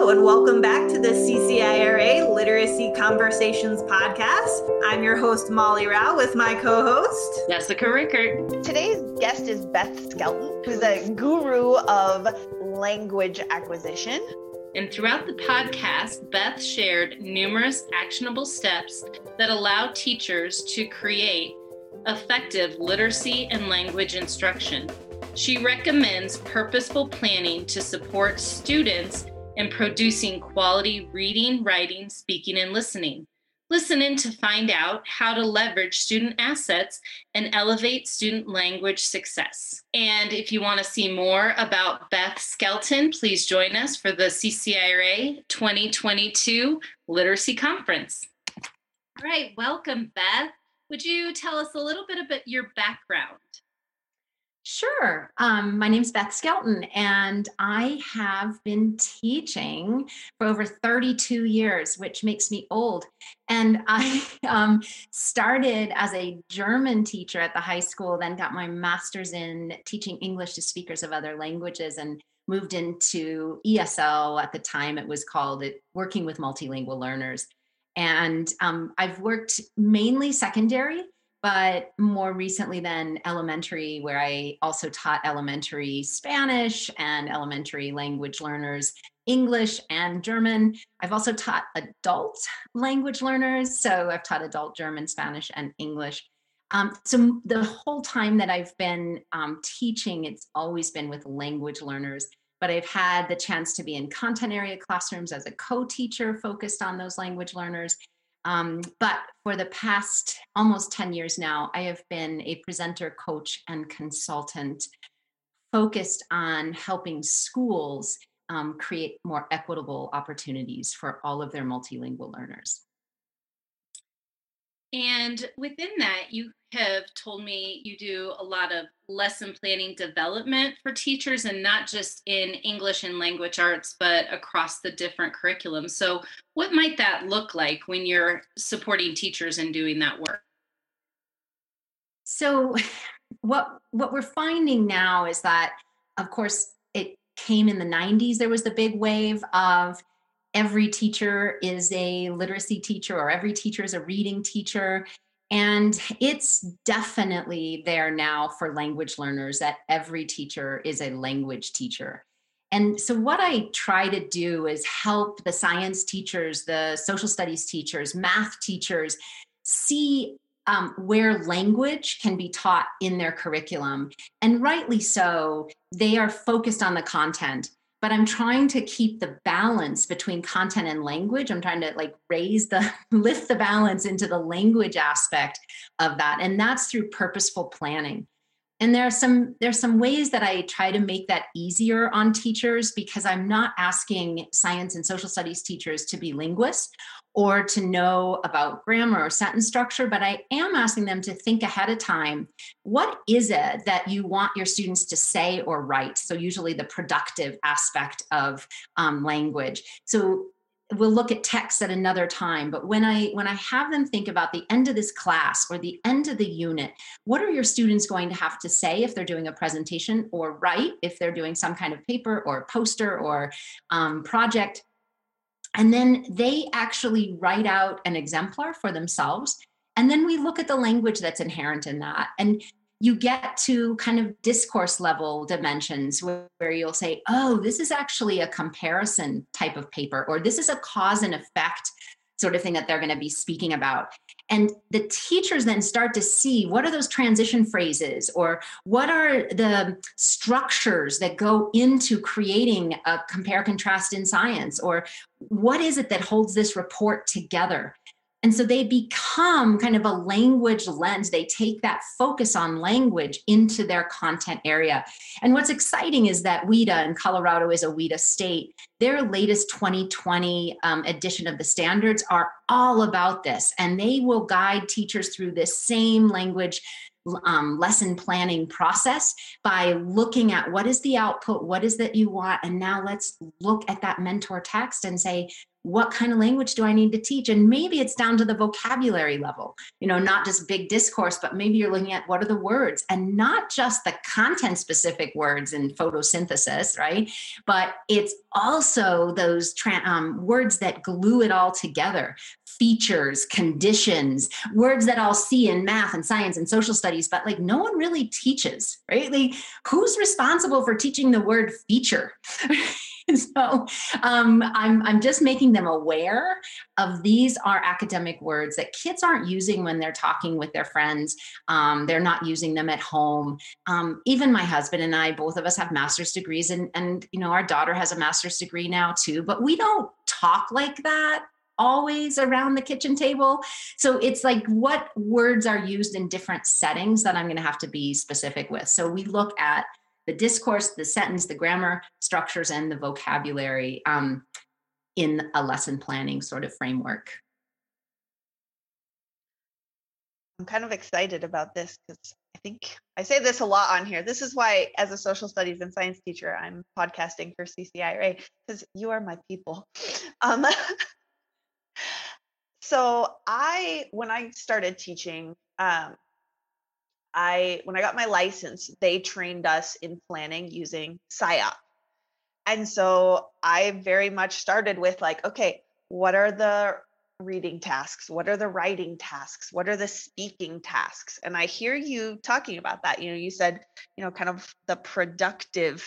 Hello, and welcome back to the CCIRA Literacy Conversations podcast. I'm your host, Molly Rao, with my co host, Jessica Rickert. Today's guest is Beth Skelton, who's a guru of language acquisition. And throughout the podcast, Beth shared numerous actionable steps that allow teachers to create effective literacy and language instruction. She recommends purposeful planning to support students in producing quality reading, writing, speaking, and listening. Listen in to find out how to leverage student assets and elevate student language success. And if you want to see more about Beth Skelton, please join us for the CCIRA 2022 Literacy Conference. All right, welcome, Beth. Would you tell us a little bit about your background? Sure. Um, my is Beth Skelton, and I have been teaching for over 32 years, which makes me old. And I um, started as a German teacher at the high school, then got my master's in teaching English to speakers of other languages, and moved into ESL at the time it was called it, working with multilingual learners. And um, I've worked mainly secondary but more recently than elementary where i also taught elementary spanish and elementary language learners english and german. I've also taught adult language learners so i've taught adult german spanish and english. Um, so the whole time that i've been um, teaching it's always been with language learners but i've had the chance to be in content area classrooms as a co-teacher focused on those language learners um, but for the past almost 10 years now, I have been a presenter, coach, and consultant focused on helping schools um, create more equitable opportunities for all of their multilingual learners. And within that, you have told me you do a lot of lesson planning development for teachers and not just in English and language arts, but across the different curriculums. So, what might that look like when you're supporting teachers and doing that work? So, what what we're finding now is that, of course, it came in the 90s. There was the big wave of every teacher is a literacy teacher or every teacher is a reading teacher. And it's definitely there now for language learners that every teacher is a language teacher. And so, what I try to do is help the science teachers, the social studies teachers, math teachers see um, where language can be taught in their curriculum. And rightly so, they are focused on the content but i'm trying to keep the balance between content and language. I'm trying to like raise the lift the balance into the language aspect of that and that's through purposeful planning. And there are some there's some ways that i try to make that easier on teachers because i'm not asking science and social studies teachers to be linguists or to know about grammar or sentence structure, but I am asking them to think ahead of time. What is it that you want your students to say or write? So, usually the productive aspect of um, language. So, we'll look at text at another time but when i when i have them think about the end of this class or the end of the unit what are your students going to have to say if they're doing a presentation or write if they're doing some kind of paper or poster or um, project and then they actually write out an exemplar for themselves. And then we look at the language that's inherent in that. And you get to kind of discourse level dimensions where, where, you'll say, oh, this is actually a comparison type of paper, or this is a cause and effect sort of thing that they're going to be speaking about. And the teachers then start to see what are those transition phrases or what are the structures that go into creating a compare contrast in science or what is it that holds this report together and so they become kind of a language lens. They take that focus on language into their content area. And what's exciting is that WIDA, and Colorado is a WIDA state, their latest 2020 um, edition of the standards are all about this. And they will guide teachers through this same language um, lesson planning process by looking at what is the output, what is that you want, and now let's look at that mentor text and say, what kind of language do I need to teach? And maybe it's down to the vocabulary level, you know, not just big discourse, but maybe you're looking at what are the words and not just the content specific words in photosynthesis, right? But it's also those tra- um, words that glue it all together features, conditions, words that I'll see in math and science and social studies, but like no one really teaches, right? Like who's responsible for teaching the word feature? so um, I'm, I'm just making them aware of these are academic words that kids aren't using when they're talking with their friends. Um, they're not using them at home. Um, even my husband and I, both of us have master's degrees, and, and you know our daughter has a master's degree now too. But we don't talk like that always around the kitchen table. So it's like what words are used in different settings that I'm going to have to be specific with. So we look at the discourse, the sentence, the grammar structures, and the vocabulary um, in a lesson planning sort of framework. I'm kind of excited about this because I think I say this a lot on here. This is why, as a social studies and science teacher, I'm podcasting for CCIRA because you are my people. Um, so I, when I started teaching, um, I when I got my license, they trained us in planning using SIOP. And so I very much started with like, okay, what are the reading tasks? What are the writing tasks? What are the speaking tasks? And I hear you talking about that. You know, you said, you know, kind of the productive,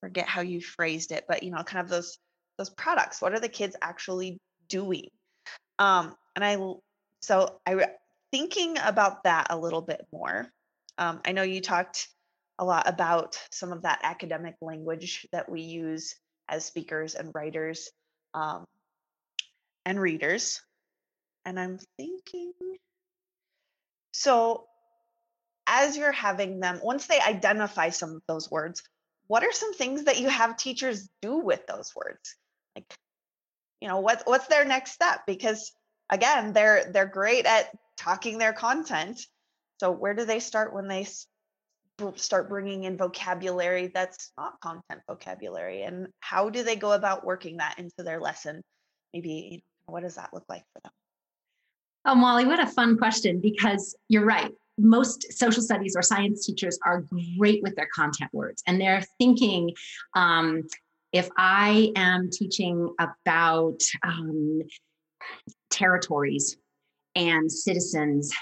forget how you phrased it, but you know, kind of those those products. What are the kids actually doing? Um, and I so I thinking about that a little bit more, um, I know you talked a lot about some of that academic language that we use as speakers and writers um, and readers. And I'm thinking, so as you're having them, once they identify some of those words, what are some things that you have teachers do with those words? Like, you know, what, what's their next step? Because again, they're they're great at talking their content. So where do they start when they start bringing in vocabulary that's not content vocabulary? And how do they go about working that into their lesson? Maybe you know, what does that look like for them? Oh molly what a fun question because you're right. Most social studies or science teachers are great with their content words and they're thinking um, if i am teaching about um, territories and citizens,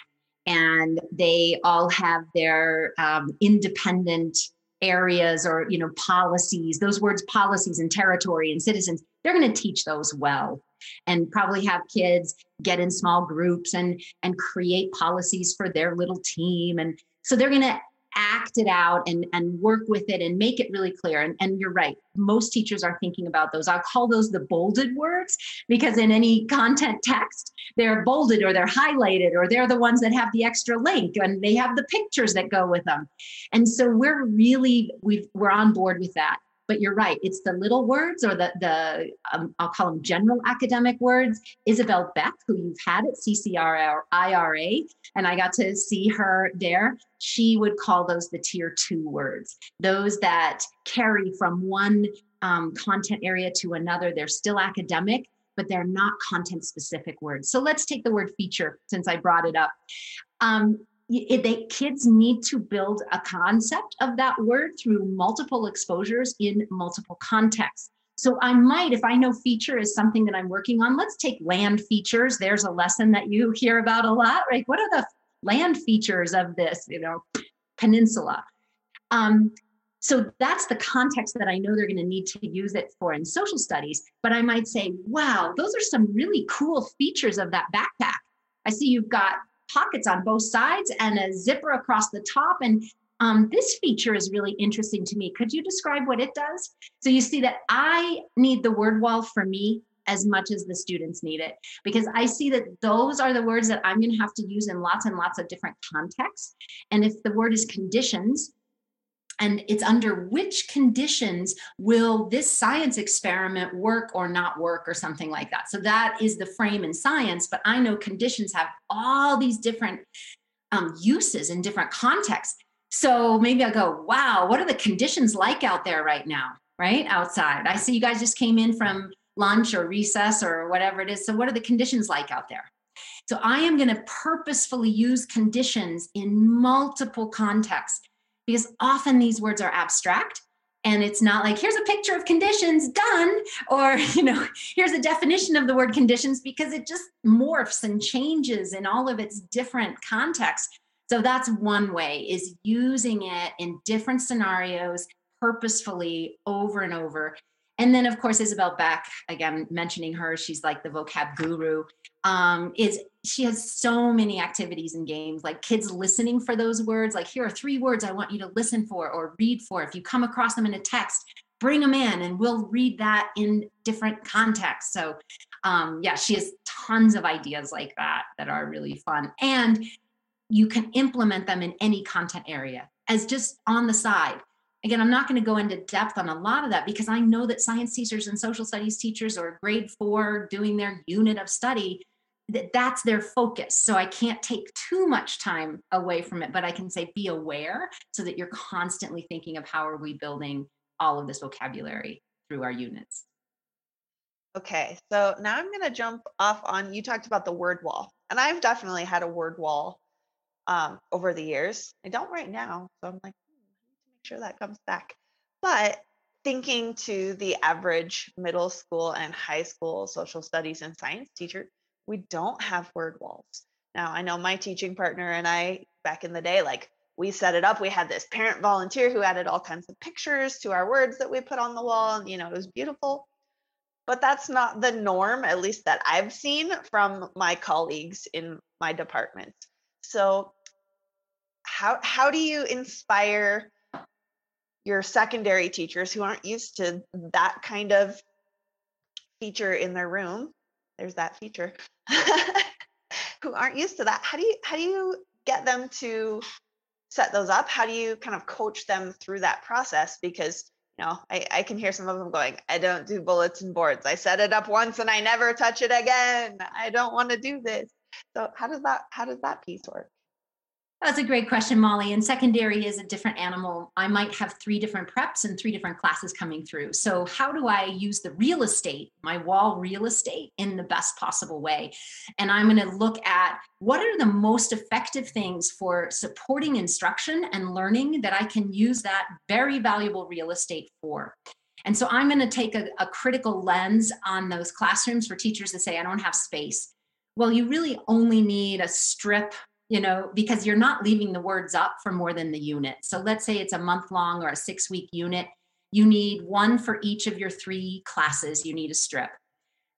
and they all have their um, independent areas or you know policies those words policies and territory and citizens they're going to teach those well and probably have kids get in small groups and and create policies for their little team. And so they're going to act it out and, and work with it and make it really clear. And, and you're right, most teachers are thinking about those. I'll call those the bolded words because in any content text, they're bolded or they're highlighted or they're the ones that have the extra link and they have the pictures that go with them. And so we're really, we we're on board with that but you're right it's the little words or the the um, i'll call them general academic words. Isabel beck who you've had at ccr ira and i got to see her there she would call those the tier two words. Those that carry from one um, content area to another they're still academic but they're not content specific words. So let's take the word feature since i brought it up. Um, it, they kids need to build a concept of that word through multiple exposures in multiple contexts. So i might if i know feature is something that i'm working on let's take land features. There's a lesson that you hear about a lot right? What are the land features of this you know peninsula? Um, so that's the context that i know they're going to need to use it for in social studies but i might say wow those are some really cool features of that backpack. I see you've got pockets on both sides and a zipper across the top. And um, this feature is really interesting to me. Could you describe what it does? So you see that I need the word wall for me as much as the students need it because I see that those are the words that I'm going to have to use in lots and lots of different contexts. And if the word is conditions, and it's under which conditions will this science experiment work or not work or something like that so that is the frame in science but i know conditions have all these different um, uses in different contexts so maybe i go wow what are the conditions like out there right now right outside i see you guys just came in from lunch or recess or whatever it is. So, what are the conditions like out there? So, I am going to purposefully use conditions in multiple contexts because often these words are abstract and it's not like here's a picture of conditions done or you know here's a definition of the word conditions because it just morphs and changes in all of its different contexts. So that's one way is using it in different scenarios purposefully over and over. And then of course isabel beck again mentioning her she's like the vocab guru um, is she has so many activities and games like kids listening for those words like here are three words i want you to listen for or read for. If you come across them in a text bring them in and we'll read that in different contexts so um, yeah she has tons of ideas like that that are really fun and you can implement them in any content area as just on the side. Again i'm not going to go into depth on a lot of that because i know that science teachers and social studies teachers or grade four doing their unit of study that that's their focus. So I can't take too much time away from it, but I can say be aware so that you're constantly thinking of how are we building all of this vocabulary through our units. Okay, so now I'm going to jump off on you talked about the word wall, and I've definitely had a word wall um, over the years. I don't right now, so I'm like, hmm, make sure that comes back. But thinking to the average middle school and high school social studies and science teacher, we don't have word walls. Now, I know my teaching partner and I back in the day, like we set it up. We had this parent volunteer who added all kinds of pictures to our words that we put on the wall. And, you know, it was beautiful. But that's not the norm, at least that I've seen from my colleagues in my department. So, how, how do you inspire your secondary teachers who aren't used to that kind of feature in their room there's that feature who aren't used to that how do you how do you get them to set those up? How do you kind of coach them through that process? Because you know I, I can hear some of them going i don't do bulletin boards. I set it up once and i never touch it again. I don't want to do this. So how does that how does that piece work that's a great question, Molly. And secondary is a different animal. I might have three different preps and three different classes coming through. So, how do I use the real estate, my wall real estate, in the best possible way? And I'm going to look at what are the most effective things for supporting instruction and learning that I can use that very valuable real estate for. And so, I'm going to take a, a critical lens on those classrooms for teachers to say, I don't have space. Well, you really only need a strip you know, because you're not leaving the words up for more than the unit. So let's say it's a month long or a six week unit. You need one for each of your three classes. You need a strip.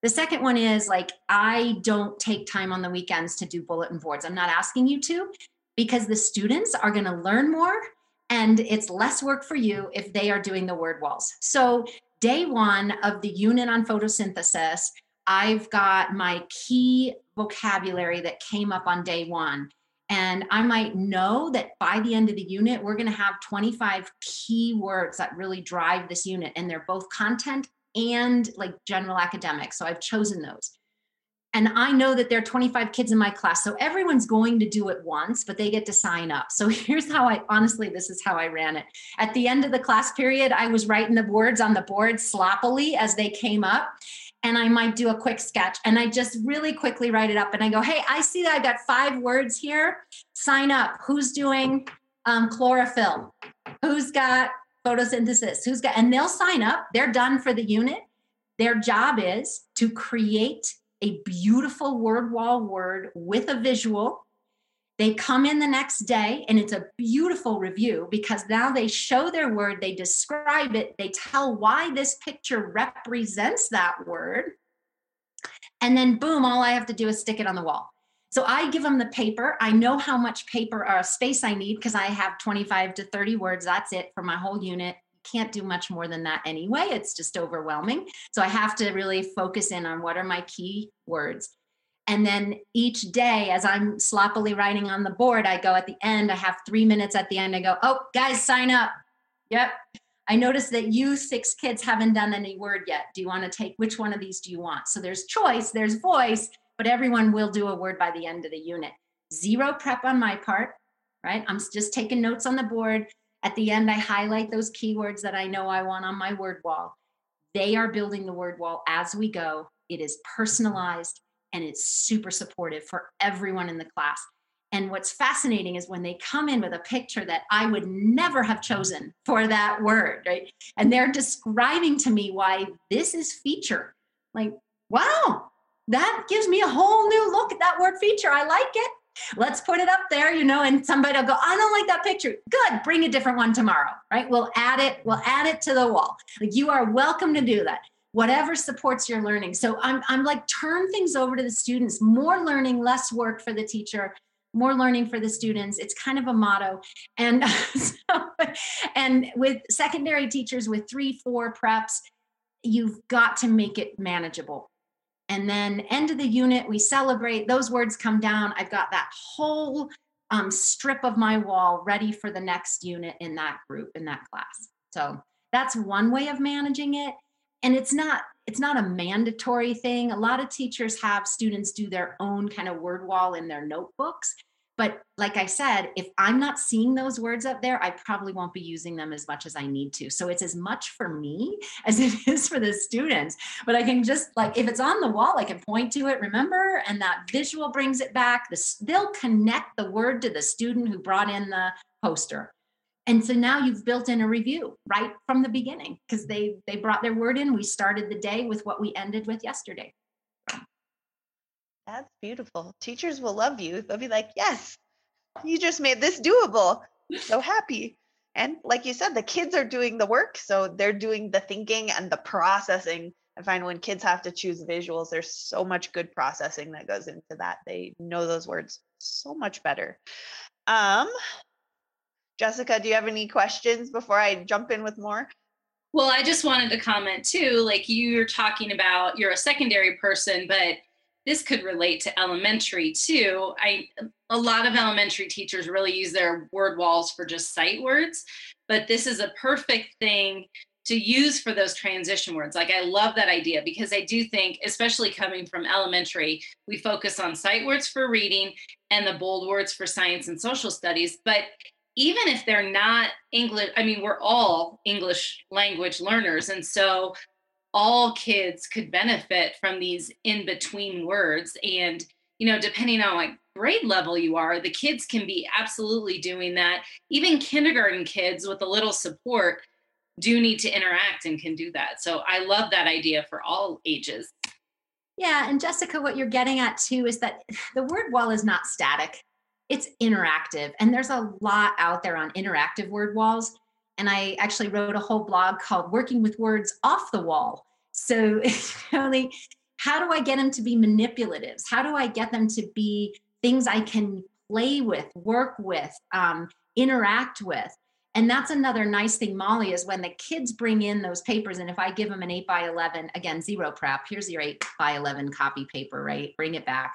The second one is like, I don't take time on the weekends to do bulletin boards. I'm not asking you to because the students are going to learn more and it's less work for you if they are doing the word walls. So, day one of the unit on photosynthesis, I've got my key vocabulary that came up on day one. And I might know that by the end of the unit, we're going to have 25 key words that really drive this unit. And they're both content and like general academic. So I've chosen those. And I know that there are 25 kids in my class. So everyone's going to do it once, but they get to sign up. So here's how I honestly, this is how I ran it. At the end of the class period, I was writing the words on the board sloppily as they came up and I might do a quick sketch and I just really quickly write it up and I go, hey, I see that I've got five words here. Sign up. Who's doing um, chlorophyll? Who's got photosynthesis? Who's got, and they'll sign up. They're done for the unit. Their job is to create a beautiful word wall word with a visual they come in the next day and it's a beautiful review because now they show their word, they describe it, they tell why this picture represents that word. And then, boom, all I have to do is stick it on the wall. So I give them the paper. I know how much paper or space I need because I have 25 to 30 words. That's it for my whole unit. Can't do much more than that anyway. It's just overwhelming. So I have to really focus in on what are my key words. And then each day, as I'm sloppily writing on the board, I go at the end, I have three minutes at the end. I go, oh, guys, sign up. Yep. I noticed that you six kids haven't done any word yet. Do you want to take which one of these do you want? So there's choice, there's voice, but everyone will do a word by the end of the unit. Zero prep on my part, right? I'm just taking notes on the board. At the end, I highlight those keywords that I know I want on my word wall. they are building the word wall as we go. It is personalized and it's super supportive for everyone in the class. And what's fascinating is when they come in with a picture that I would never have chosen for that word, right? And they're describing to me why this is feature. Like, wow, that gives me a whole new look at that word feature. I like it. Let's put it up there, you know, and somebody will go, I don't like that picture. Good, bring a different one tomorrow, right? We'll add it, we'll add it to the wall. Like you are welcome to do that. Whatever supports your learning. So I'm I'm like turn things over to the students, more learning, less work for the teacher more learning for the students. It's kind of a motto. And so, and with secondary teachers with three, four preps, you've got to make it manageable. And then end of the unit, we celebrate. Those words come down. I've got that whole um, strip of my wall ready for the next unit in that group in that class. So that's one way of managing it. And it's not it's not a mandatory thing. A lot of teachers have students do their own kind of word wall in their notebooks. But like I said, if I'm not seeing those words up there, I probably won't be using them as much as I need to. So it's as much for me as it is for the students. But I can just like, if it's on the wall, I can point to it, remember? And that visual brings it back. They'll connect the word to the student who brought in the poster. And so now you've built in a review right from the beginning because they they brought their word in. We started the day with what we ended with yesterday. That's beautiful. Teachers will love you. They'll be like, yes, you just made this doable. So happy. And like you said, the kids are doing the work. So they're doing the thinking and the processing. I find when kids have to choose visuals, there's so much good processing that goes into that. They know those words so much better. Um, Jessica, do you have any questions before I jump in with more? Well, I just wanted to comment too. Like you're talking about, you're a secondary person, but this could relate to elementary too. I a lot of elementary teachers really use their word walls for just sight words, but this is a perfect thing to use for those transition words. Like I love that idea because I do think, especially coming from elementary, we focus on sight words for reading and the bold words for science and social studies. But even if they're not English, I mean, we're all English language learners. And so all kids could benefit from these in between words. And you know depending on like grade level you are the kids can be absolutely doing that. Even kindergarten kids with a little support do need to interact and can do that. So i love that idea for all ages. Yeah and jessica what you're getting at too is that the word wall is not static it's interactive and there's a lot out there on interactive word walls and I actually wrote a whole blog called Working with Words Off the Wall. So, really, how do I get them to be manipulatives? How do I get them to be things I can play with, work with, um, interact with? And that's another nice thing, Molly, is when the kids bring in those papers, and if I give them an 8 by 11, again, zero prep, here's your 8 by 11 copy paper, right? Bring it back.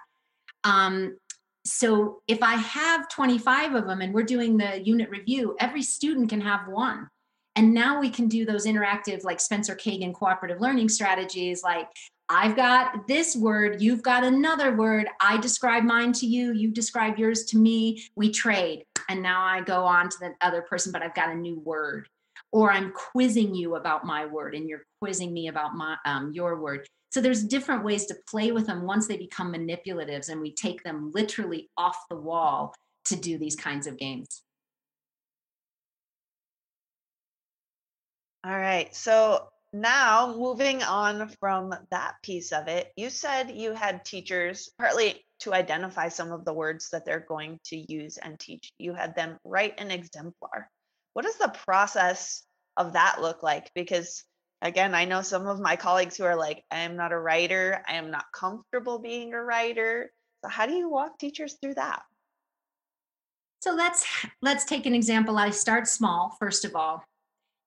Um, so if I have 25 of them and we're doing the unit review, every student can have one. And now we can do those interactive, like Spencer Kagan cooperative learning strategies, like I've got this word, you've got another word. I describe mine to you, you describe yours to me. We trade. And now I go on to the other person, but I've got a new word. Or I'm quizzing you about my word and you're quizzing me about my um, your word. So there's different ways to play with them once they become manipulatives and we take them literally off the wall to do these kinds of games. All right. So now moving on from that piece of it, you said you had teachers partly to identify some of the words that they're going to use and teach. You had them write an exemplar. What does the process of that look like? Because again, I know some of my colleagues who are like, I am not a writer, I am not comfortable being a writer. So how do you walk teachers through that? So let's let's take an example. I start small first of all.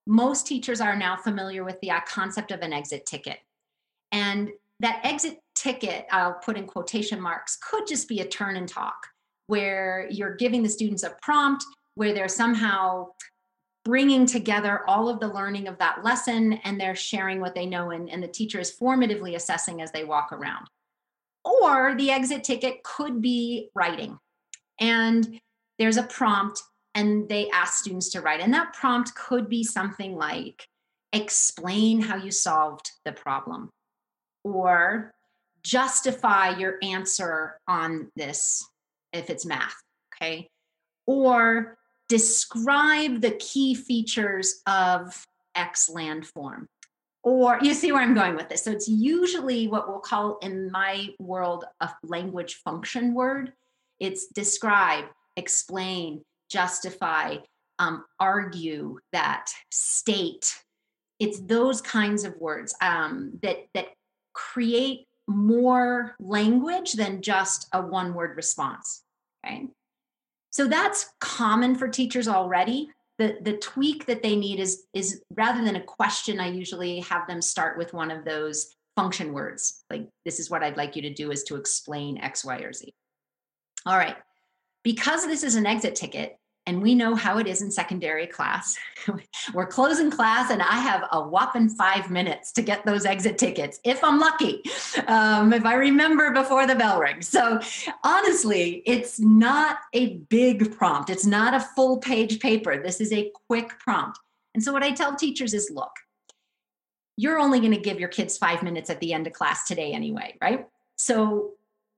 Most teachers are now familiar with the uh, concept of an exit ticket. And that exit ticket, I'll put in quotation marks, could just be a turn and talk where you're giving the students a prompt where they're somehow bringing together all of the learning of that lesson and they're sharing what they know and, and the teacher is formatively assessing as they walk around. Or the exit ticket could be writing. And there's a prompt and they ask students to write. And that prompt could be something like explain how you solved the problem or justify your answer on this if it's math okay? Or describe the key features of x landform. Or you see where i'm going with this. So it's usually what we'll call in my world a language function word. It's describe explain justify um, argue that state. It's those kinds of words um, that that create more language than just a one word response okay so that's common for teachers already. The the tweak that they need is is rather than a question i usually have them start with one of those function words like this is what i'd like you to do is to explain x y or z. All right. Because this is an exit ticket and we know how it is in secondary class. We're closing class, and I have a whopping five minutes to get those exit tickets if I'm lucky, um, if I remember before the bell rings. So, honestly, it's not a big prompt, it's not a full page paper. This is a quick prompt. And so, what I tell teachers is look, you're only going to give your kids five minutes at the end of class today, anyway, right? So,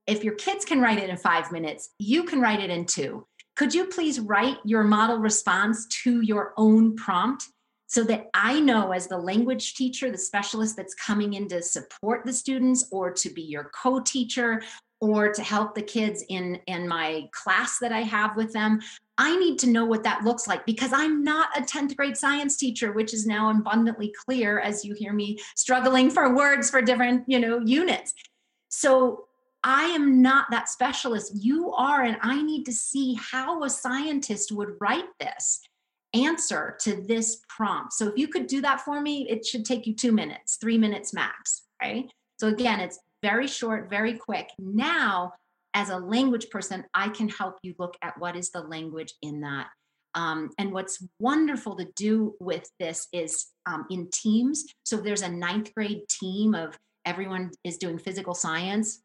if your kids can write it in five minutes, you can write it in two could you please write your model response to your own prompt so that I know, as the language teacher, the specialist that's coming in to support the students or to be your co teacher or to help the kids in, in my class that I have with them? I need to know what that looks like because I'm not a 10th grade science teacher, which is now abundantly clear as you hear me struggling for words for different, you know, units. So I am not that specialist. You are, and I need to see how a scientist would write this answer to this prompt. So if you could do that for me, it should take you two minutes, three minutes max, right? So again, it's very short, very quick. Now, as a language person, I can help you look at what is the language in that. Um, and what's wonderful to do with this is um, in teams. So if there's a ninth grade team of everyone is doing physical science,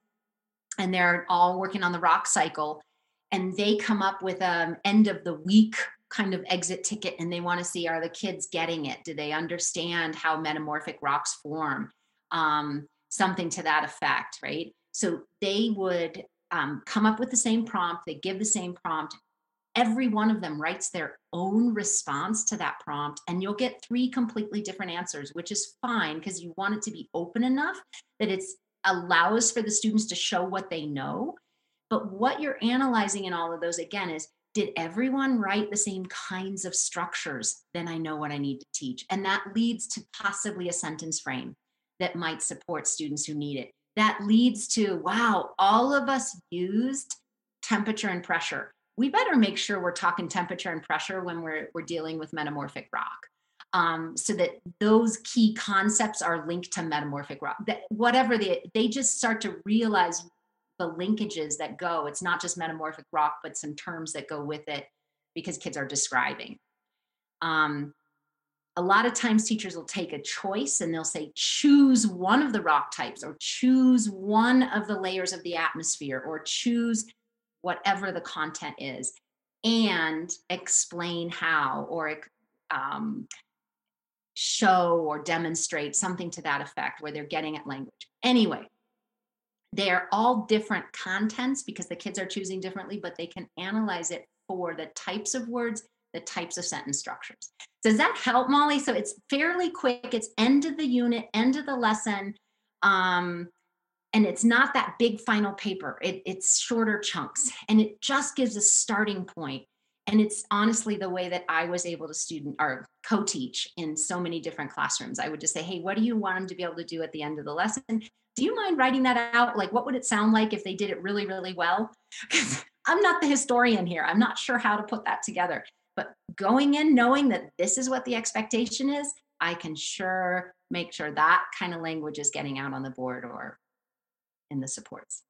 and they're all working on the rock cycle and they come up with an end of the week kind of exit ticket and they want to see are the kids getting it? Do they understand how metamorphic rocks form? Um, something to that effect right? So they would um, come up with the same prompt they give the same prompt. Every one of them writes their own response to that prompt and you'll get three completely different answers which is fine because you want it to be open enough that it's allows for the students to show what they know. But what you're analyzing in all of those, again, is did everyone write the same kinds of structures? Then I know what I need to teach. And that leads to possibly a sentence frame that might support students who need it. That leads to, wow, all of us used temperature and pressure. We better make sure we're talking temperature and pressure when we're, we're dealing with metamorphic rock um, so that those key concepts are linked to metamorphic rock. That whatever they they just start to realize the linkages that go. It's not just metamorphic rock, but some terms that go with it because kids are describing. Um, a lot of times teachers will take a choice and they'll say choose one of the rock types or choose one of the layers of the atmosphere or choose whatever the content is and explain how or um, show or demonstrate something to that effect where they're getting at language. Anyway, they're all different contents because the kids are choosing differently, but they can analyze it for the types of words, the types of sentence structures. Does that help, Molly? So it's fairly quick. It's end of the unit, end of the lesson. Um, and it's not that big final paper. It, it's shorter chunks. And it just gives a starting point and it's honestly the way that i was able to student or co-teach in so many different classrooms. I would just say hey what do you want them to be able to do at the end of the lesson? Do you mind writing that out? Like what would it sound like if they did it really really well? I'm not the historian here. I'm not sure how to put that together. But going in knowing that this is what the expectation is i can sure make sure that kind of language is getting out on the board or in the supports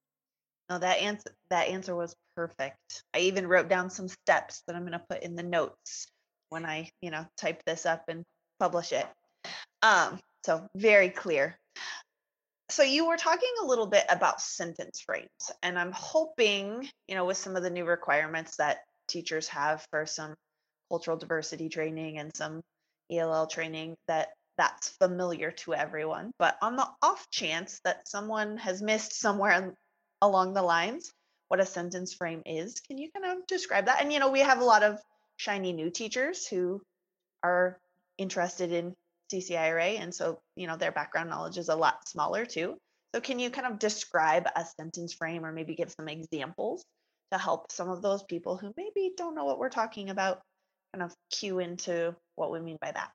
that answer that answer was perfect. I even wrote down some steps that I'm going to put in the notes when I, you know, type this up and publish it. Um, so very clear. So you were talking a little bit about sentence frames, and I'm hoping, you know, with some of the new requirements that teachers have for some cultural diversity training and some ELL training, that that's familiar to everyone. But on the off chance that someone has missed somewhere along the lines what a sentence frame is, can you kind of describe that? And you know, we have a lot of shiny new teachers who are interested in CCIRA, and so you know their background knowledge is a lot smaller too. So can you kind of describe a sentence frame or maybe give some examples to help some of those people who maybe don't know what we're talking about kind of cue into what we mean by that?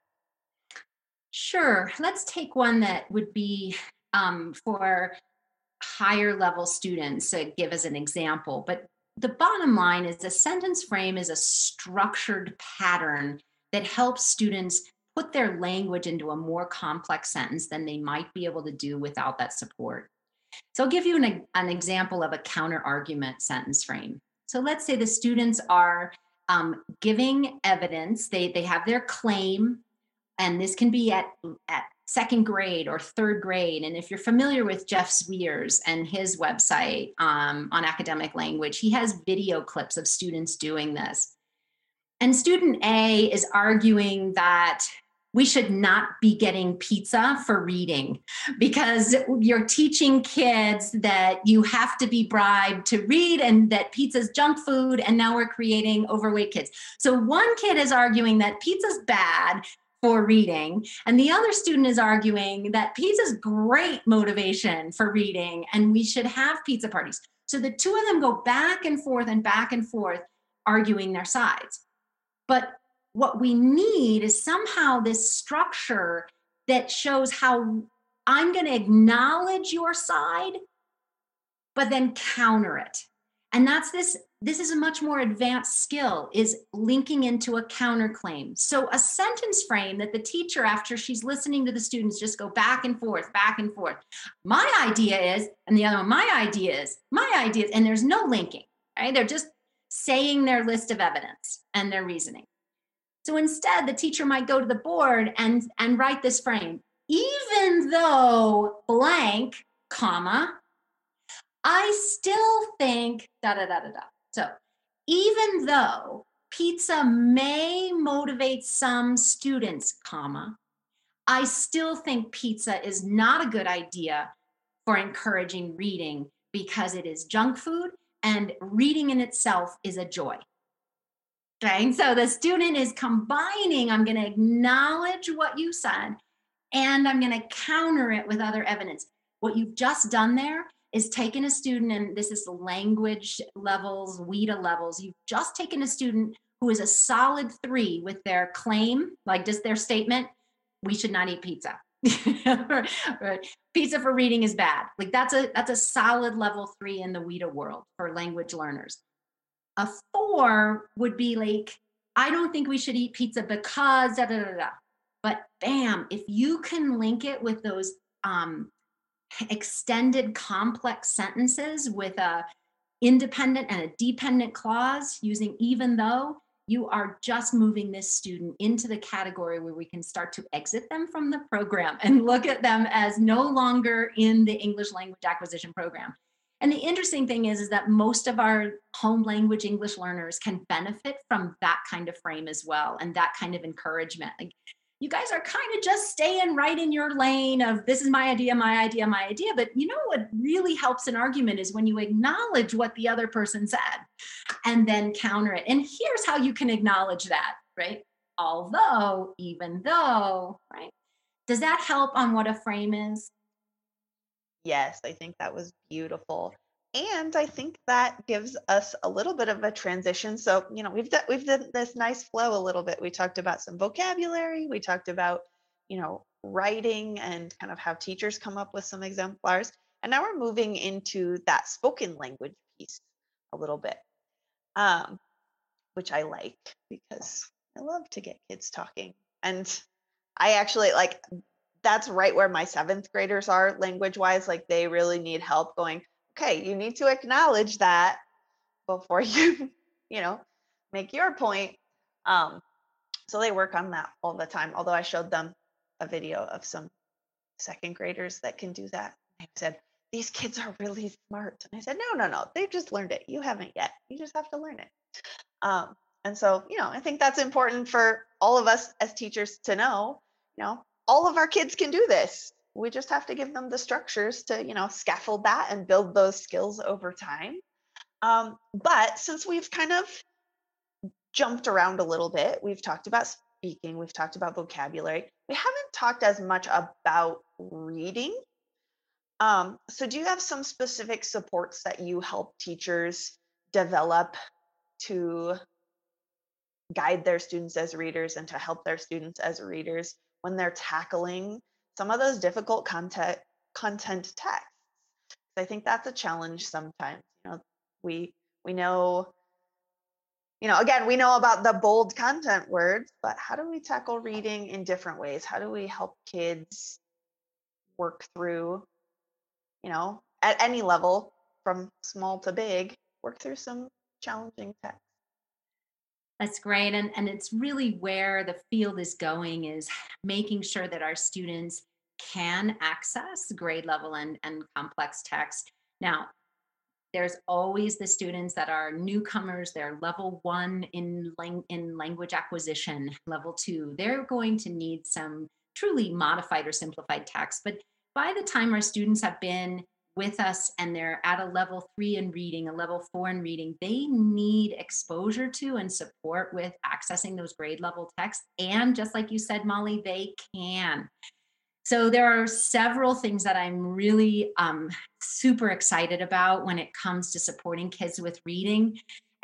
Sure. Let's take one that would be um, for higher level students, uh, give as an example. But the bottom line is a sentence frame is a structured pattern that helps students put their language into a more complex sentence than they might be able to do without that support. So I'll give you an, an example of a counter argument sentence frame. So let's say the students are um, giving evidence, they, they have their claim, and this can be at, at second grade or third grade. And if you're familiar with Jeff Zwiers and his website um, on academic language, he has video clips of students doing this. And student A is arguing that we should not be getting pizza for reading because you're teaching kids that you have to be bribed to read and that pizza's junk food and now we're creating overweight kids. So one kid is arguing that pizza's bad for reading and the other student is arguing that pizza's great motivation for reading and we should have pizza parties. So the two of them go back and forth and back and forth arguing their sides. But what we need is somehow this structure that shows how I'm going to acknowledge your side, but then counter it. And that's this this is a much more advanced skill is linking into a counterclaim. So a sentence frame that the teacher after she's listening to the students just go back and forth, back and forth. My idea is and the other one my idea is, my idea is and there's no linking, right? They're just saying their list of evidence and their reasoning. So instead, the teacher might go to the board and, and write this frame. Even though blank, comma, I still think da da da da da. So even though pizza may motivate some students, comma, I still think pizza is not a good idea for encouraging reading because it is junk food and reading in itself is a joy. Okay, so the student is combining, I'm going to acknowledge what you said, and I'm going to counter it with other evidence. What you've just done there is taken a student, and this is language levels, WIDA levels. You've just taken a student who is a solid three with their claim, like just their statement, we should not eat pizza. pizza for reading is bad. Like that's a that's a solid level three in the WIDA world for language learners. A four would be like, I don't think we should eat pizza because da da da da. But bam, if you can link it with those um, extended complex sentences with a independent and a dependent clause using even though, you are just moving this student into the category where we can start to exit them from the program and look at them as no longer in the English language acquisition program. And the interesting thing is, is that most of our home language English learners can benefit from that kind of frame as well and that kind of encouragement. Like you guys are kind of just staying right in your lane of this is my idea, my idea, my idea. But you know what really helps an argument is when you acknowledge what the other person said and then counter it. And here's how you can acknowledge that, right? Although, even though, right? Does that help on what a frame is? Yes, I think that was beautiful. And I think that gives us a little bit of a transition. So, you know, we've done we've done this nice flow a little bit. We talked about some vocabulary, we talked about, you know, writing and kind of how teachers come up with some exemplars. And now we're moving into that spoken language piece a little bit. Um, which I like because I love to get kids talking. And I actually like that's right where my seventh graders are language wise. Like they really need help going, okay, you need to acknowledge that before you, you know, make your point. Um, so they work on that all the time. Although I showed them a video of some second graders that can do that. I said, these kids are really smart. And I said, no, no, no, they've just learned it. You haven't yet. You just have to learn it. Um, and so, you know, I think that's important for all of us as teachers to know, you know, all of our kids can do this. We just have to give them the structures to, you know, scaffold that and build those skills over time. Um, but since we've kind of jumped around a little bit, we've talked about speaking, we've talked about vocabulary, we haven't talked as much about reading. Um, so, do you have some specific supports that you help teachers develop to guide their students as readers and to help their students as readers when they're tackling some of those difficult content content texts? I think that's a challenge sometimes. You know, we we know you know again we know about the bold content words but how do we tackle reading in different ways how do we help kids work through you know at any level from small to big work through some challenging text that's great and and it's really where the field is going is making sure that our students can access grade level and and complex text now there's always the students that are newcomers, they're level one in, lang- in language acquisition, level two. They're going to need some truly modified or simplified text. But by the time our students have been with us and they're at a level three in reading, a level four in reading, they need exposure to and support with accessing those grade level texts. And just like you said, Molly, they can. So there are several things that I'm really um, super excited about when it comes to supporting kids with reading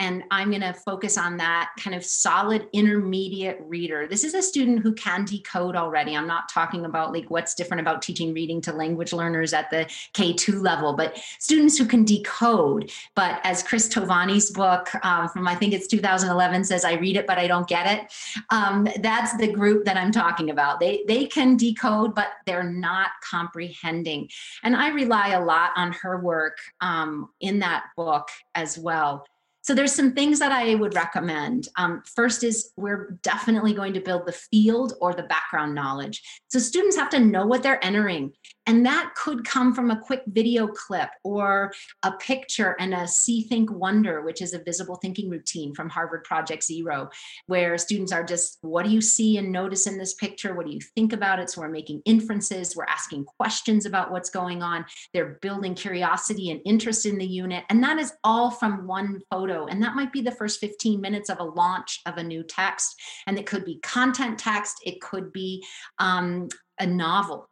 and I'm going to focus on that kind of solid intermediate reader. This is a student who can decode already. I'm not talking about like what's different about teaching reading to language learners at the K2 level, but students who can decode. But as Cris Tovani's book um, from I think it's 2011 says, I read it, but I don't get it. Um, that's the group that I'm talking about. They, they can decode, but they're not comprehending. And I rely a lot on her work um, in that book as well. So there's some things that I would recommend. Um, first is we're definitely going to build the field or the background knowledge. So students have to know what they're entering. And that could come from a quick video clip or a picture and a see, think, wonder, which is a visible thinking routine from Harvard Project Zero, where students are just, what do you see and notice in this picture? What do you think about it? So we're making inferences, we're asking questions about what's going on. They're building curiosity and interest in the unit. And that is all from one photo. And that might be the first 15 minutes of a launch of a new text. And it could be content text, it could be um, a novel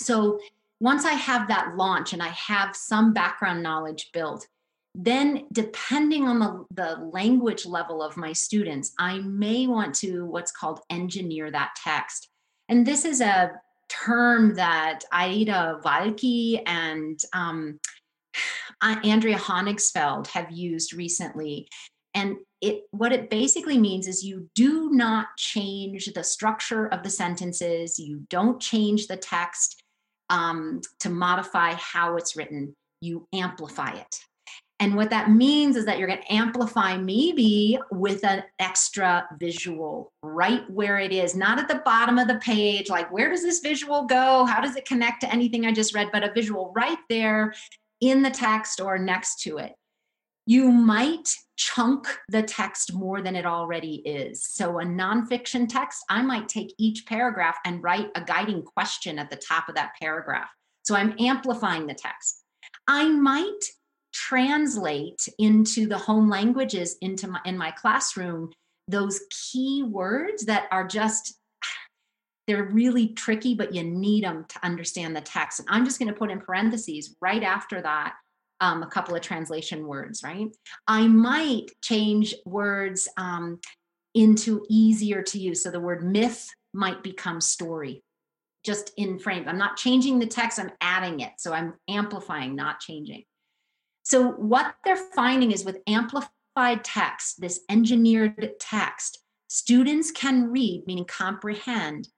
so once I have that launch and I have some background knowledge built, then depending on the, the language level of my students, I may want to what's called engineer that text. And this is a term that Aida Walqui and um, Andrea Honigsfeld have used recently. And it what it basically means is you do not change the structure of the sentences, you don't change the text, um, to modify how it's written, you amplify it. And what that means is that you're going to amplify maybe with an extra visual right where it is, not at the bottom of the page, like where does this visual go? How does it connect to anything I just read? But a visual right there in the text or next to it. You might chunk the text more than it already is. So, a nonfiction text, I might take each paragraph and write a guiding question at the top of that paragraph. So, I'm amplifying the text. I might translate into the home languages into my in my classroom those key words that are just they're really tricky but you need them to understand the text and i'm just going to put in parentheses right after that um, a couple of translation words, right? I might change words um, into easier to use. So the word myth might become story just in frame. I'm not changing the text, I'm adding it. So I'm amplifying, not changing. So what they're finding is with amplified text, this engineered text, students can read, meaning comprehend,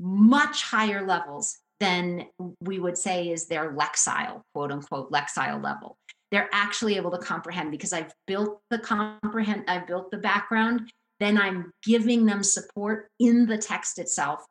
much higher levels than we would say is their lexile, quote unquote, lexile level. They're actually able to comprehend because I've built the comprehend, I've built the background, then I'm giving them support in the text itself.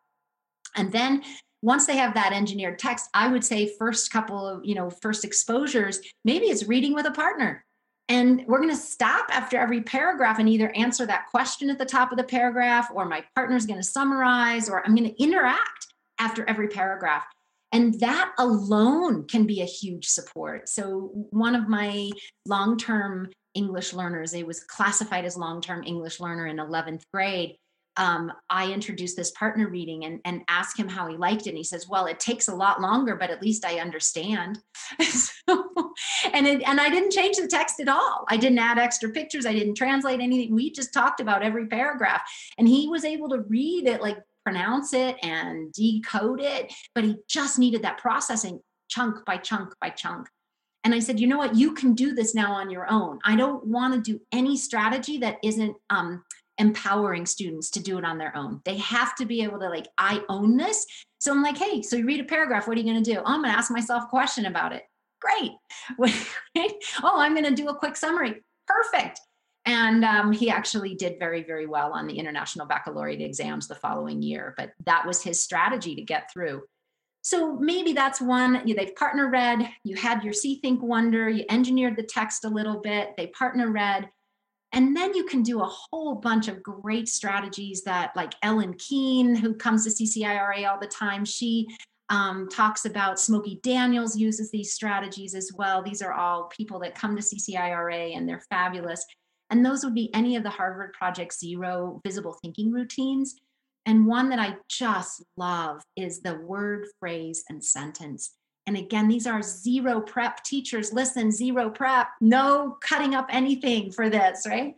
And then once they have that engineered text, I would say first couple of, you know, first exposures, maybe it's reading with a partner. And we're going to stop after every paragraph and either answer that question at the top of the paragraph, or my partner's going to summarize, or I'm going to interact after every paragraph. And that alone can be a huge support. So, one of my long term English learners, it was classified as long term English learner in 11th grade. Um, I introduced this partner reading and, and asked him how he liked it. And he says, Well, it takes a lot longer, but at least I understand. so, and, it, and I didn't change the text at all. I didn't add extra pictures. I didn't translate anything. We just talked about every paragraph. And he was able to read it like pronounce it and decode it, but he just needed that processing chunk by chunk by chunk. And I said, you know what? You can do this now on your own. I don't want to do any strategy that isn't um, empowering students to do it on their own. They have to be able to, like, I own this. So I'm like, hey, so you read a paragraph. What are you going to do? Oh, I'm going to ask myself a question about it. Great. oh, I'm going to do a quick summary. Perfect. And um, he actually did very, very well on the International Baccalaureate exams the following year. But that was his strategy to get through. So maybe that's one. They've partner read, you had your See Think Wonder, you engineered the text a little bit, they partner read. And then you can do a whole bunch of great strategies that, like Ellin Keene, who comes to CCIRA all the time, she um, talks about Smokey Daniels uses these strategies as well. These are all people that come to CCIRA and they're fabulous. And those would be any of the Harvard Project Zero visible thinking routines. And one that I just love is the word, phrase, and sentence. And again, these are zero prep teachers. Listen, zero prep, no cutting up anything for this, right?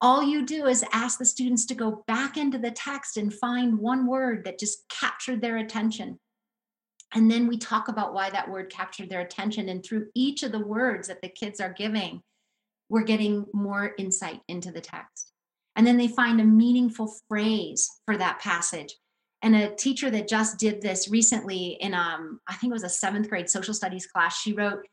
All you do is ask the students to go back into the text and find one word that just captured their attention. And then we talk about why that word captured their attention. And through each of the words that the kids are giving, we're getting more insight into the text. And then they find a meaningful phrase for that passage. And a teacher that just did this recently in, um, I think it was a seventh grade social studies class, she wrote,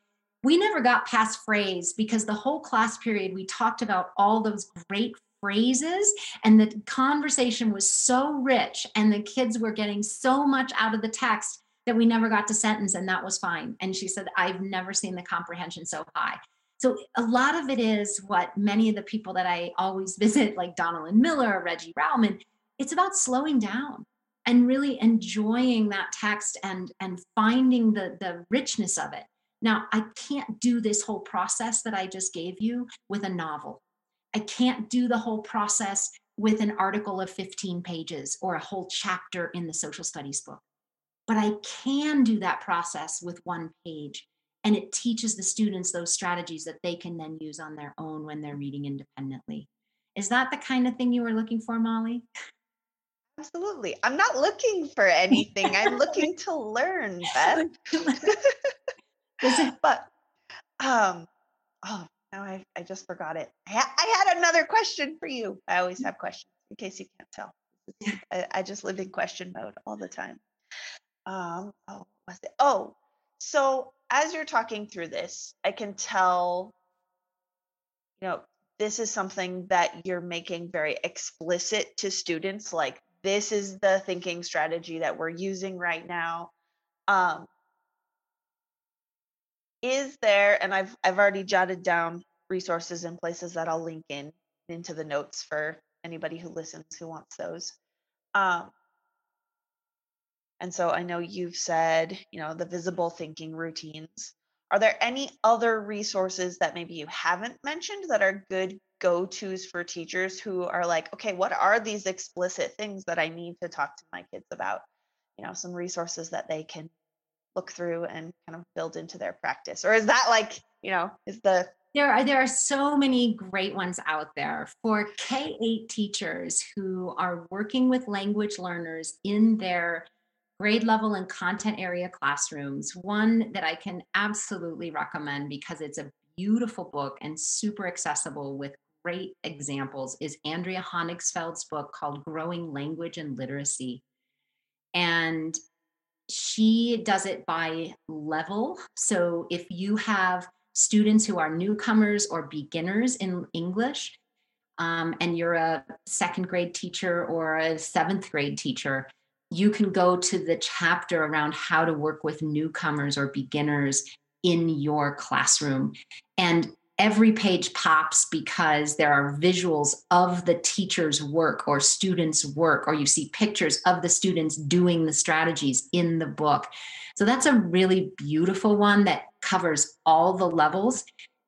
We never got past phrase because the whole class period we talked about all those great phrases and the conversation was so rich and the kids were getting so much out of the text that we never got to sentence and that was fine and she said i've never seen the comprehension so high so a lot of it is what many of the people that I always visit, like Donalyn Miller, Regie Routman, it's about slowing down and really enjoying that text and and finding the the richness of it. Now, I can't do this whole process that I just gave you with a novel. I can't do the whole process with an article of 15 pages or a whole chapter in the social studies book. But I can do that process with one page and it teaches the students those strategies that they can then use on their own when they're reading independently. Is that the kind of thing you were looking for molly? Absolutely. I'm not looking for anything. I'm looking to learn beth. But um oh now I, I just forgot it. I, ha- I had another question for you. I always have questions in case you can't tell. I, I just live in question mode all the time. Um oh was it oh so as you're talking through this, I can tell, you know, this is something that you're making very explicit to students. Like, this is the thinking strategy that we're using right now. Um, is there, and I've I've already jotted down resources and places that I'll link in into the notes for anybody who listens who wants those. Um, and so I know you've said, you know, the visible thinking routines. Are there any other resources that maybe you haven't mentioned that are good go tos for teachers who are like, okay, what are these explicit things that I need to talk to my kids about? You know, some resources that they can look through and kind of build into their practice. Or is that like, you know, is the there are there are so many great ones out there for K8 teachers who are working with language learners in their grade level and content area classrooms. One that I can absolutely recommend because it's a beautiful book and super accessible with great examples is Andrea Honigsfeld's book called Growing Language and Literacy. And she does it by level. So if you have students who are newcomers or beginners in English, um, and you're a second grade teacher or a seventh grade teacher, you can go to the chapter around how to work with newcomers or beginners in your classroom. And every page pops because there are visuals of the teacher's work or students' work, or you see pictures of the students doing the strategies in the book. So that's a really beautiful one that covers all the levels.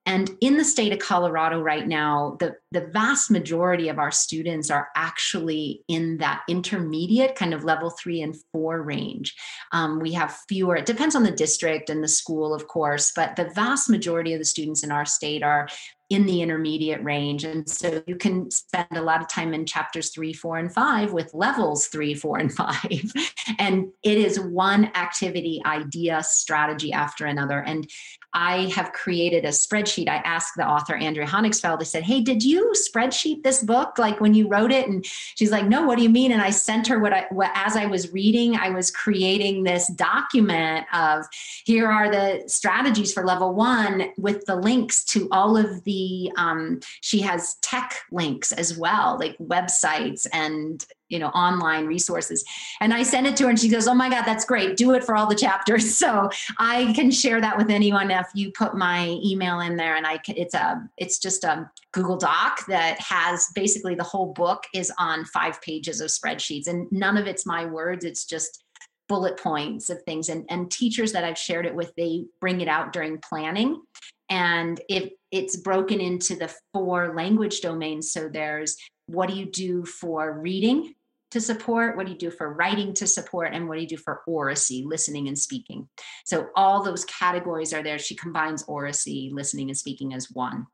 And in the state of Colorado right now, the, the vast majority of our students are actually in that intermediate kind of level three and four range. Um, we have fewer, it depends on the district and the school, of course, but the vast majority of the students in our state are in the intermediate range. And so you can spend a lot of time in chapters three, four, and five with levels three, four, and five. and it is one activity, idea, strategy after another. And I have created a spreadsheet. I asked the author, Andrea Honigsfeld, I said, Hey, did you spreadsheet this book like when you wrote it? And she's like, No, what do you mean? And I sent her what I, what, as I was reading, I was creating this document of here are the strategies for level one with the links to all of the um, she has tech links as well like websites and you know online resources. And i sent it to her and she goes oh my god that's great. Do it for all the chapters. So i can share that with anyone. If you put my email in there and i it's a it's just a google doc that has basically the whole book is on five pages of spreadsheets and none of it's my words. It's just bullet points of things. And, and teachers that i've shared it with they bring it out during planning. And if it's broken into the four language domains so there's what do you do for reading to support? What do you do for writing to support? And what do you do for oracy listening and speaking? So all those categories are there. She combines oracy listening and speaking as one.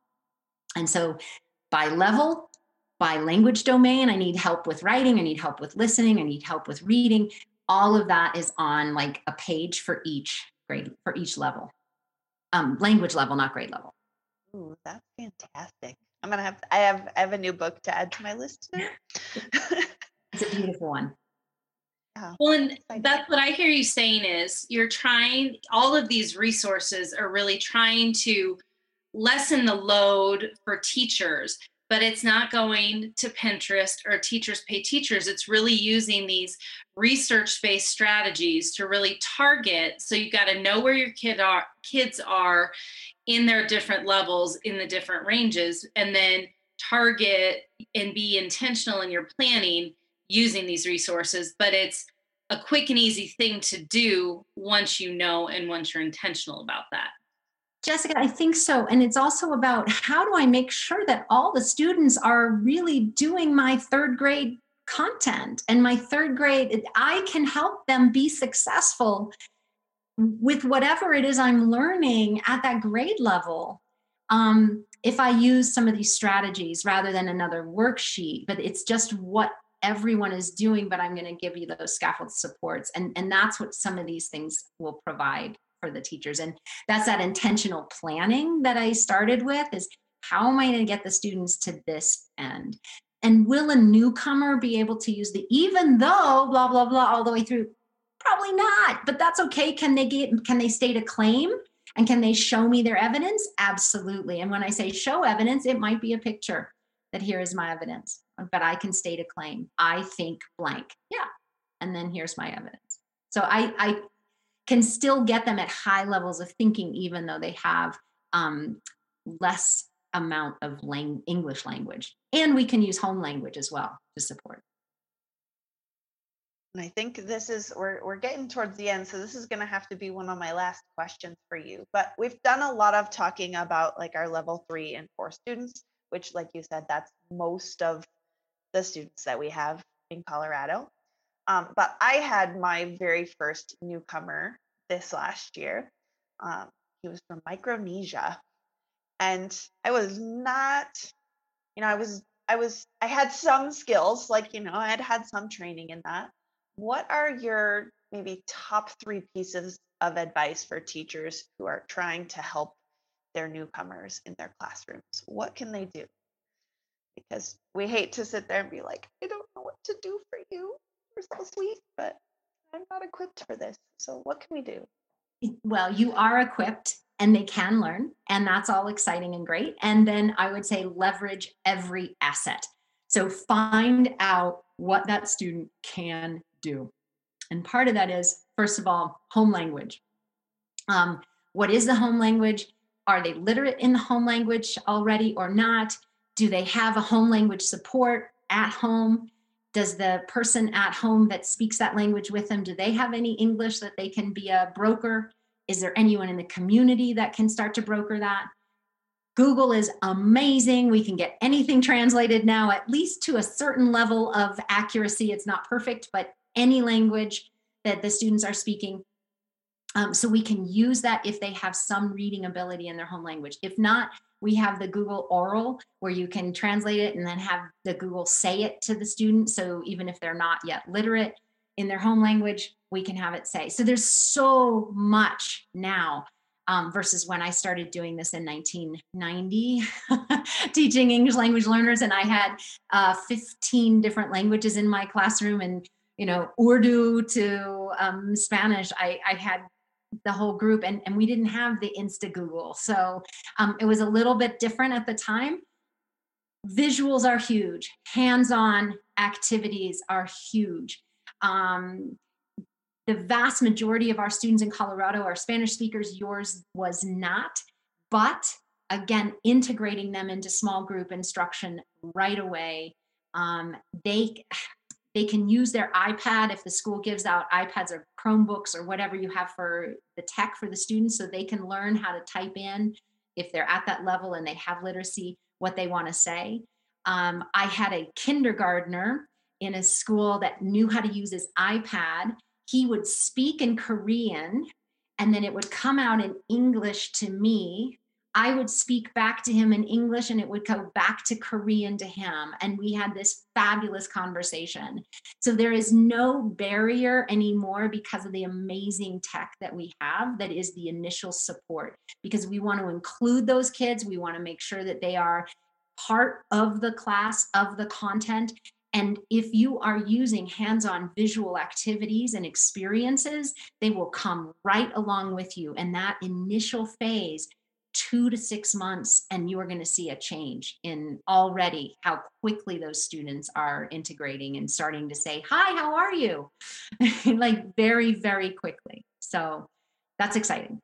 And so by level by language domain i need help with writing i need help with listening i need help with reading. All of that is on like a page for each grade for each level. Um, language level, not grade level. Ooh, that's fantastic. I'm gonna have I have I have a new book to add to my list it's a beautiful one. Yeah. Well, and that's what I hear you saying is you're trying all of these resources are really trying to lessen the load for teachers, but it's not going to Pinterest or teachers pay teachers. It's really using these research based strategies to really target. So you've got to know where your kid are, kids are in their different levels, in the different ranges, and then target and be intentional in your planning using these resources. But it's a quick and easy thing to do once you know and once you're intentional about that. Jessica, I think so. And it's also about how do I make sure that all the students are really doing my third grade content and my third grade i can help them be successful with whatever it is i'm learning at that grade level um, if i use some of these strategies rather than another worksheet but it's just what everyone is doing but i'm going to give you those scaffold supports and and that's what some of these things will provide for the teachers and that's that intentional planning that i started with is how am i going to get the students to this end and will a newcomer be able to use the even though blah blah blah all the way through? Probably not, but that's okay. Can they get can they state a claim? And can they show me their evidence? Absolutely. And when I say show evidence, it might be a picture that here is my evidence, but I can state a claim. I think blank. Yeah. And then here's my evidence. So I, I can still get them at high levels of thinking, even though they have um, less amount of lang- English language. And we can use home language as well to support. And I think this is we're we're getting towards the end, so this is going to have to be one of my last questions for you. But we've done a lot of talking about like our level three and four students, which, like you said, that's most of the students that we have in Colorado. Um, but I had my very first newcomer this last year. Um, he was from Micronesia, and I was not, you know, I was, I was, I had some skills, like, you know, I had had some training in that. What are your maybe top three pieces of advice for teachers who are trying to help their newcomers in their classrooms? What can they do? Because we hate to sit there and be like, I don't know what to do for you. You're so sweet, but I'm not equipped for this. So what can we do? Well, you are equipped and they can learn and that's all exciting and great and then i would say leverage every asset so find out what that student can do and part of that is first of all home language um, what is the home language are they literate in the home language already or not? Do they have a home language support at home? Does the person at home that speaks that language with them, do they have any English that they can be a broker? Is there anyone in the community that can start to broker that? Google is amazing. We can get anything translated now, at least to a certain level of accuracy. It's not perfect, but any language that the students are speaking. Um, so we can use that if they have some reading ability in their home language. If not, we have the Google Oral where you can translate it and then have the Google say it to the student. So even if they're not yet literate in their home language, we can have it say. So there's so much now um, versus when I started doing this in 1990, teaching English language learners, and I had uh, 15 different languages in my classroom, and you know Urdu to um, Spanish. I, I had the whole group, and and we didn't have the Insta Google, so um, it was a little bit different at the time. Visuals are huge. Hands-on activities are huge. Um, the vast majority of our students in Colorado are Spanish speakers. Yours was not. But again, integrating them into small group instruction right away. Um, they they can use their iPad if the school gives out iPads or Chromebooks or whatever you have for the tech for the students, so they can learn how to type in if they're at that level and they have literacy what they want to say. Um, I had a kindergartner in a school that knew how to use his iPad he would speak in Korean and then it would come out in English to me. I would speak back to him in English and it would go back to Korean to him. And we had this fabulous conversation. So there is no barrier anymore because of the amazing tech that we have that is the initial support. Because we want to include those kids, we want to make sure that they are part of the class, of the content, and if you are using hands on visual activities and experiences, they will come right along with you. And that initial phase, two to six months, and you are going to see a change in already how quickly those students are integrating and starting to say, Hi, how are you? like very, very quickly. So that's exciting.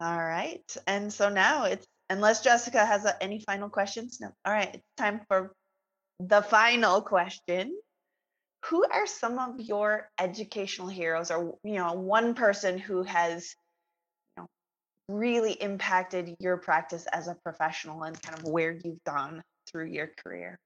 All right. And so now it's, unless Jessica has a, any final questions, no. All right. It's time for the final question who are some of your educational heroes or you know one person who has really impacted your practice as a professional and kind of where you've gone through your career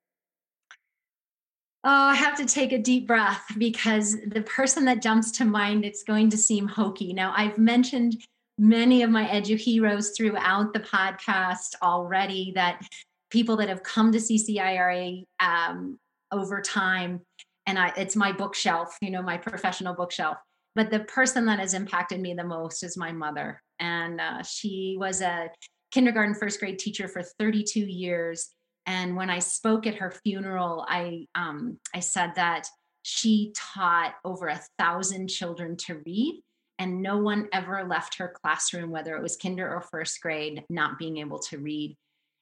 Oh, I have to take a deep breath because the person that jumps to mind, it's going to seem hokey. Now, I've mentioned many of my edu heroes throughout the podcast already that people that have come to CCIRA um, over time. And I, it's my bookshelf, you know, my professional bookshelf. But the person that has impacted me the most is my mother. And uh, she was a kindergarten, first grade teacher for 32 years. And when I spoke at her funeral, I um, I said that she taught over a thousand children to read, and no one ever left her classroom, whether it was kinder or first grade, not being able to read.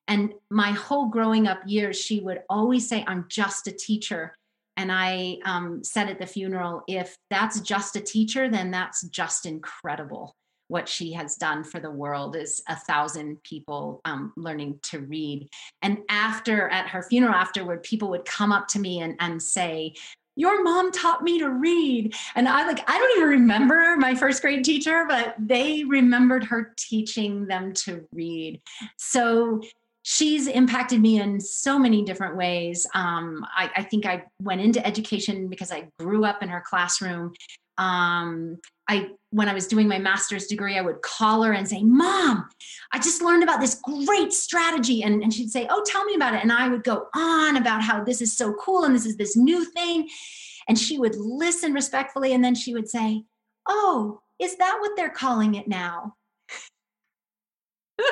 And my whole growing up years, she would always say, I'm just a teacher. And I um, said at the funeral, if that's just a teacher, then that's just incredible. What she has done for the world is a thousand people um, learning to read. And after, at her funeral afterward, people would come up to me and, and say, your mom taught me to read and i like i don't even remember my first grade teacher but they remembered her teaching them to read so she's impacted me in so many different ways. Um, I, I, think I went into education because I grew up in her classroom. Um, I when I was doing my master's degree, I would call her and say, "Mom, I just learned about this great strategy," and, and she'd say, "Oh, tell me about it." And I would go on about how this is so cool and this is this new thing, and she would listen respectfully, and then she would say, "Oh, is that what they're calling it now?"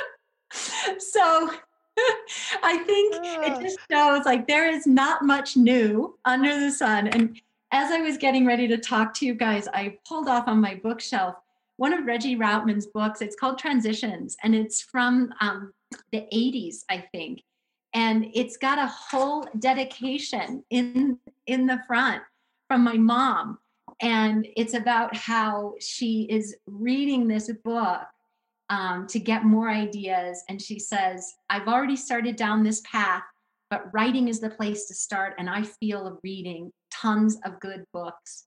so I think it just shows like there is not much new under the sun. And as I was getting ready to talk to you guys, I pulled off on my bookshelf one of Regie Routman's books. It's called Transitions, and it's from um, the 80s, I think. And it's got a whole dedication in in the front from my mom. And it's about how she is reading this book um, to get more ideas. And she says, I've already started down this path, but writing is the place to start. And I feel reading tons of good books.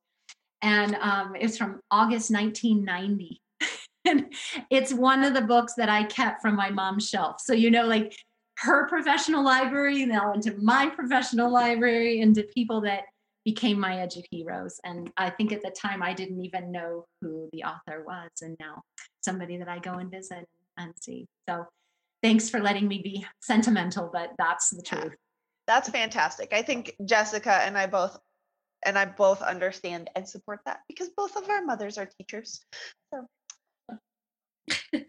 And um, it's from August 1990. and it's one of the books that I kept from my mom's shelf. So, you know, like her professional library, now into my professional library, into people that became my edu heroes. And I think at the time I didn't even know who the author was. And now somebody that I go and visit and see. So thanks for letting me be sentimental, but that's the truth. That's fantastic. I think Jessica and I both and I both understand and support that because both of our mothers are teachers. So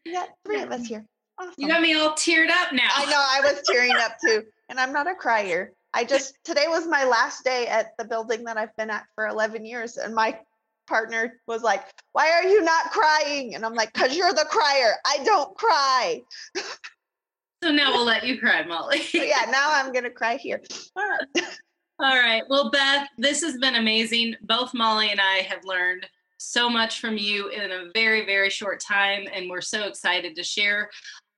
yeah, three of us here. Awesome. You got me all teared up now. I know I was tearing up too. And I'm not a crier. I just today was my last day at the building that I've been at for 11 years and my partner was like, "Why are you not crying?" And I'm like, "Cuz you're the crier. I don't cry." So now we'll let you cry, Molly. yeah, now I'm going to cry here. All right. All right. Well, Beth, this has been amazing. Both Molly and I have learned so much from you in a very, very short time, and we're so excited to share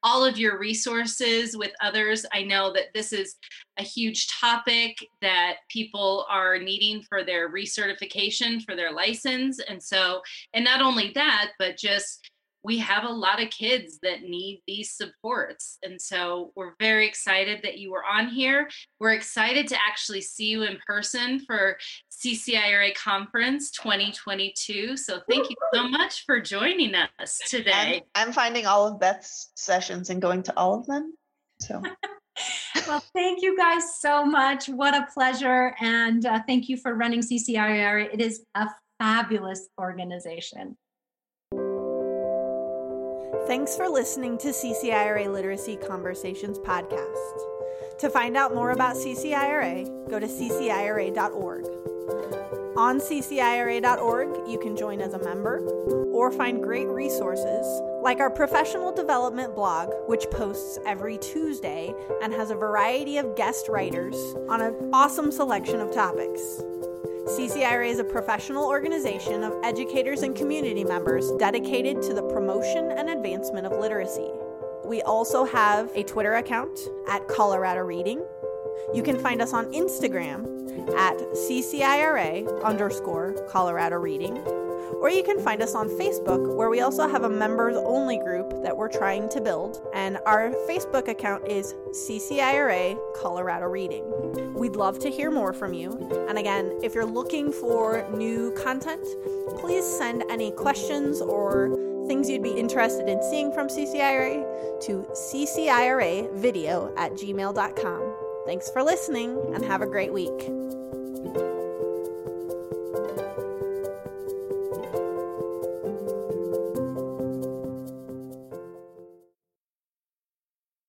all of your resources with others. I know that this is a huge topic that people are needing for their recertification for their license. And so, and not only that, but just we have a lot of kids that need these supports. And so we're very excited that you were on here. We're excited to actually see you in person for CCIRA Conference 2022. So thank you so much for joining us today. I'm, I'm finding all of Beth's sessions and going to all of them. So. well, thank you guys so much. What a pleasure. And uh, thank you for running CCIRA. It is a fabulous organization. Thanks for listening to CCIRA Literacy Conversations podcast. To find out more about CCIRA, go to ccira.org. On ccira.org, you can join as a member or find great resources like our professional development blog, which posts every Tuesday and has a variety of guest writers on an awesome selection of topics. CCIRA is a professional organization of educators and community members dedicated to the promotion and advancement of literacy. We also have a Twitter account at Colorado Reading. You can find us on Instagram at CCIRA underscore Colorado Reading or you can find us on Facebook, where we also have a members only group that we're trying to build. And our Facebook account is CCIRA Colorado Reading. We'd love to hear more from you. And again, if you're looking for new content, please send any questions or things you'd be interested in seeing from CCIRA to CCIRA video at gmail.com. Thanks for listening and have a great week.